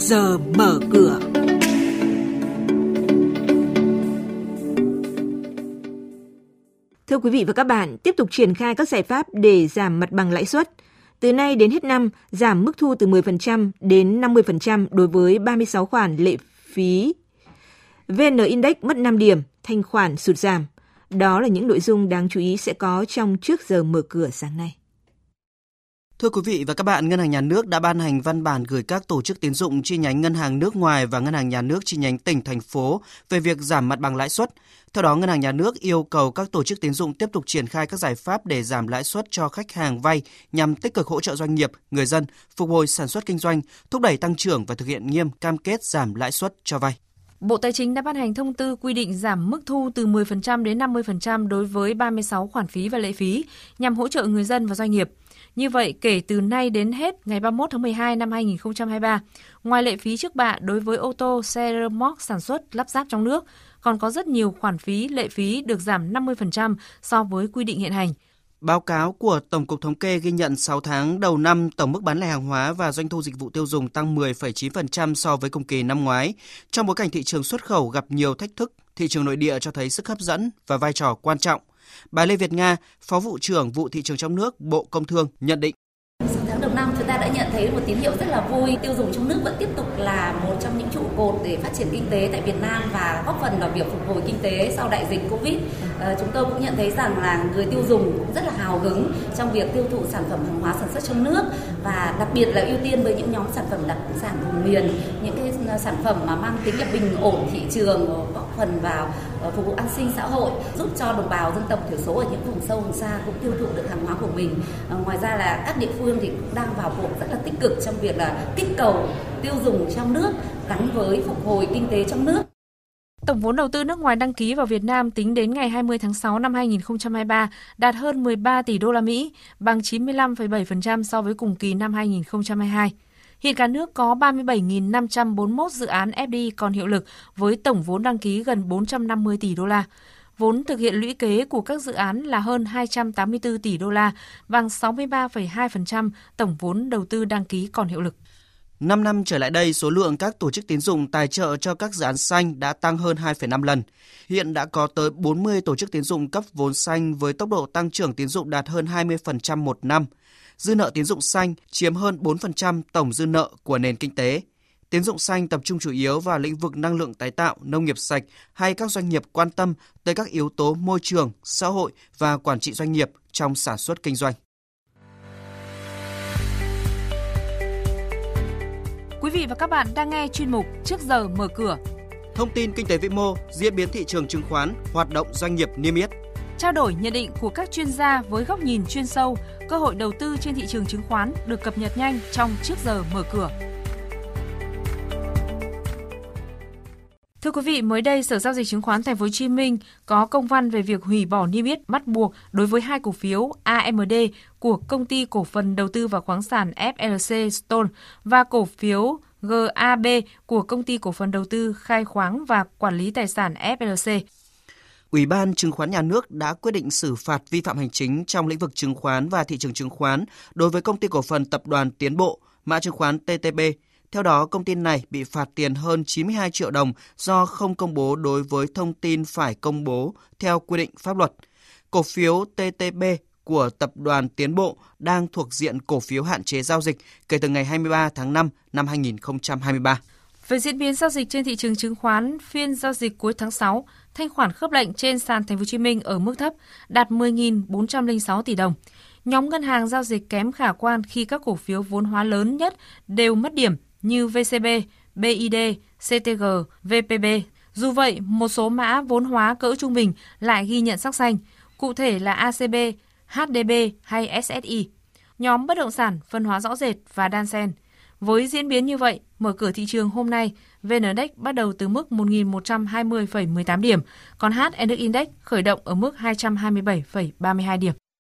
giờ mở cửa. Thưa quý vị và các bạn, tiếp tục triển khai các giải pháp để giảm mặt bằng lãi suất. Từ nay đến hết năm, giảm mức thu từ 10% đến 50% đối với 36 khoản lệ phí. VN Index mất 5 điểm, thanh khoản sụt giảm. Đó là những nội dung đáng chú ý sẽ có trong trước giờ mở cửa sáng nay. Thưa quý vị và các bạn, Ngân hàng Nhà nước đã ban hành văn bản gửi các tổ chức tín dụng chi nhánh ngân hàng nước ngoài và ngân hàng nhà nước chi nhánh tỉnh thành phố về việc giảm mặt bằng lãi suất. Theo đó, Ngân hàng Nhà nước yêu cầu các tổ chức tín dụng tiếp tục triển khai các giải pháp để giảm lãi suất cho khách hàng vay nhằm tích cực hỗ trợ doanh nghiệp, người dân phục hồi sản xuất kinh doanh, thúc đẩy tăng trưởng và thực hiện nghiêm cam kết giảm lãi suất cho vay. Bộ Tài chính đã ban hành thông tư quy định giảm mức thu từ 10% đến 50% đối với 36 khoản phí và lệ phí nhằm hỗ trợ người dân và doanh nghiệp. Như vậy, kể từ nay đến hết ngày 31 tháng 12 năm 2023, ngoài lệ phí trước bạ đối với ô tô, xe rơ móc sản xuất, lắp ráp trong nước, còn có rất nhiều khoản phí, lệ phí được giảm 50% so với quy định hiện hành. Báo cáo của Tổng cục Thống kê ghi nhận 6 tháng đầu năm tổng mức bán lẻ hàng hóa và doanh thu dịch vụ tiêu dùng tăng 10,9% so với cùng kỳ năm ngoái. Trong bối cảnh thị trường xuất khẩu gặp nhiều thách thức, thị trường nội địa cho thấy sức hấp dẫn và vai trò quan trọng. Bà Lê Việt Nga, Phó vụ trưởng vụ thị trường trong nước, Bộ Công Thương nhận định năm chúng ta đã nhận thấy một tín hiệu rất là vui. Tiêu dùng trong nước vẫn tiếp tục là một trong những trụ cột để phát triển kinh tế tại Việt Nam và góp phần vào việc phục hồi kinh tế sau đại dịch Covid. À, chúng tôi cũng nhận thấy rằng là người tiêu dùng cũng rất là hào hứng trong việc tiêu thụ sản phẩm hàng hóa sản xuất trong nước và đặc biệt là ưu tiên với những nhóm sản phẩm đặc sản vùng miền, những cái ờ, sản phẩm mà mang tính là bình ổn thị trường góp phần vào Ờ, phục vụ an sinh xã hội giúp cho đồng bào dân tộc thiểu số ở những vùng sâu vùng xa cũng tiêu thụ được hàng hóa của mình. À, ngoài ra là các địa phương thì cũng đang vào cuộc rất là tích cực trong việc là kích cầu tiêu dùng trong nước gắn với phục hồi kinh tế trong nước. Tổng vốn đầu tư nước ngoài đăng ký vào Việt Nam tính đến ngày 20 tháng 6 năm 2023 đạt hơn 13 tỷ đô la Mỹ, bằng 95,7% so với cùng kỳ năm 2022. Hiện cả nước có 37.541 dự án FDI còn hiệu lực với tổng vốn đăng ký gần 450 tỷ đô la. Vốn thực hiện lũy kế của các dự án là hơn 284 tỷ đô la, bằng 63,2% tổng vốn đầu tư đăng ký còn hiệu lực. 5 năm trở lại đây, số lượng các tổ chức tín dụng tài trợ cho các dự án xanh đã tăng hơn 2,5 lần. Hiện đã có tới 40 tổ chức tín dụng cấp vốn xanh với tốc độ tăng trưởng tín dụng đạt hơn 20% một năm. Dư nợ tín dụng xanh chiếm hơn 4% tổng dư nợ của nền kinh tế. Tín dụng xanh tập trung chủ yếu vào lĩnh vực năng lượng tái tạo, nông nghiệp sạch hay các doanh nghiệp quan tâm tới các yếu tố môi trường, xã hội và quản trị doanh nghiệp trong sản xuất kinh doanh. Quý vị và các bạn đang nghe chuyên mục Trước giờ mở cửa. Thông tin kinh tế vĩ mô, diễn biến thị trường chứng khoán, hoạt động doanh nghiệp niêm yết. Trao đổi nhận định của các chuyên gia với góc nhìn chuyên sâu, cơ hội đầu tư trên thị trường chứng khoán được cập nhật nhanh trong Trước giờ mở cửa. Thưa quý vị, mới đây Sở giao dịch chứng khoán Thành phố Hồ Chí Minh có công văn về việc hủy bỏ niêm yết bắt buộc đối với hai cổ phiếu AMD của công ty cổ phần đầu tư và khoáng sản FLC Stone và cổ phiếu GAB của công ty cổ phần đầu tư khai khoáng và quản lý tài sản FLC. Ủy ban Chứng khoán Nhà nước đã quyết định xử phạt vi phạm hành chính trong lĩnh vực chứng khoán và thị trường chứng khoán đối với công ty cổ phần tập đoàn Tiến Bộ, mã chứng khoán TTB theo đó, công ty này bị phạt tiền hơn 92 triệu đồng do không công bố đối với thông tin phải công bố theo quy định pháp luật. Cổ phiếu TTB của tập đoàn Tiến Bộ đang thuộc diện cổ phiếu hạn chế giao dịch kể từ ngày 23 tháng 5 năm 2023. Về diễn biến giao dịch trên thị trường chứng khoán, phiên giao dịch cuối tháng 6, thanh khoản khớp lệnh trên sàn Thành phố Hồ Chí Minh ở mức thấp, đạt 10.406 tỷ đồng. Nhóm ngân hàng giao dịch kém khả quan khi các cổ phiếu vốn hóa lớn nhất đều mất điểm như VCB, BID, CTG, VPB. Dù vậy, một số mã vốn hóa cỡ trung bình lại ghi nhận sắc xanh, cụ thể là ACB, HDB hay SSI. Nhóm bất động sản phân hóa rõ rệt và đan xen. Với diễn biến như vậy, mở cửa thị trường hôm nay, VN Index bắt đầu từ mức 1.120,18 điểm, còn HN Index khởi động ở mức 227,32 điểm.